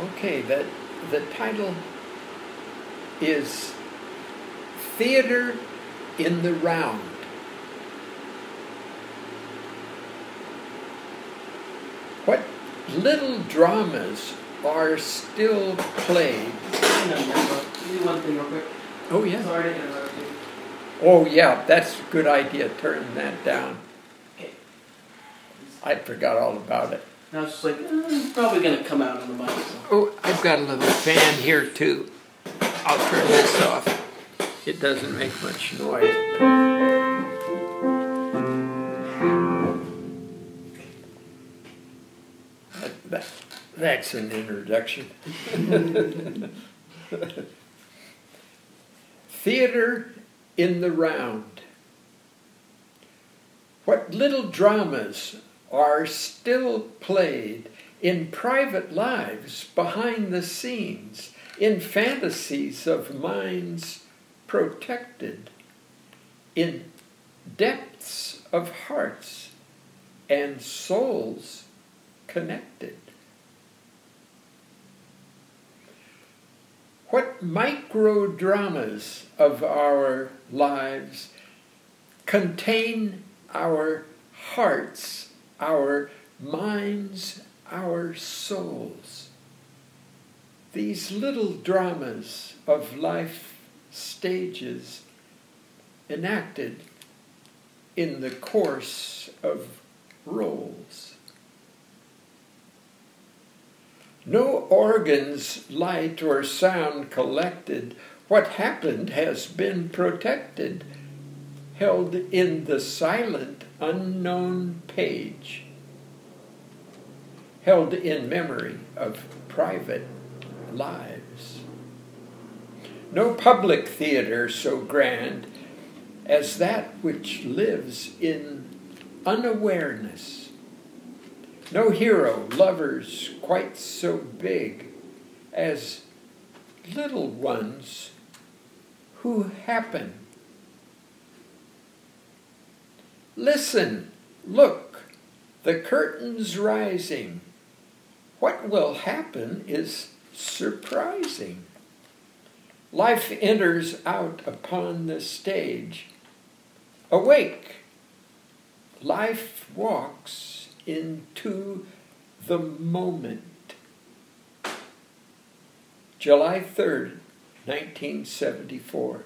Okay, that the title is Theater in the Round. What little dramas are still played? Hang on, Marco. Do one thing real quick. Oh, yeah. Sorry to interrupt you. Oh, yeah, that's a good idea. Turn that down. Okay. I forgot all about it. I was just like, eh, probably gonna come out on the mic. So. Oh, I've got a little fan here too. I'll turn this off. It doesn't make much noise. That- that- that's an introduction. Theater in the round. What little dramas are still played in private lives behind the scenes, in fantasies of minds protected, in depths of hearts and souls connected. What micro dramas of our lives contain our hearts, our minds, our souls. These little dramas of life stages enacted in the course of roles. No organs, light, or sound collected. What happened has been protected, held in the silent, unknown page, held in memory of private lives. No public theater so grand as that which lives in unawareness. No hero, lovers quite so big as little ones who happen. Listen, look, the curtain's rising. What will happen is surprising. Life enters out upon the stage. Awake, life walks into the moment. July 3rd, 1974.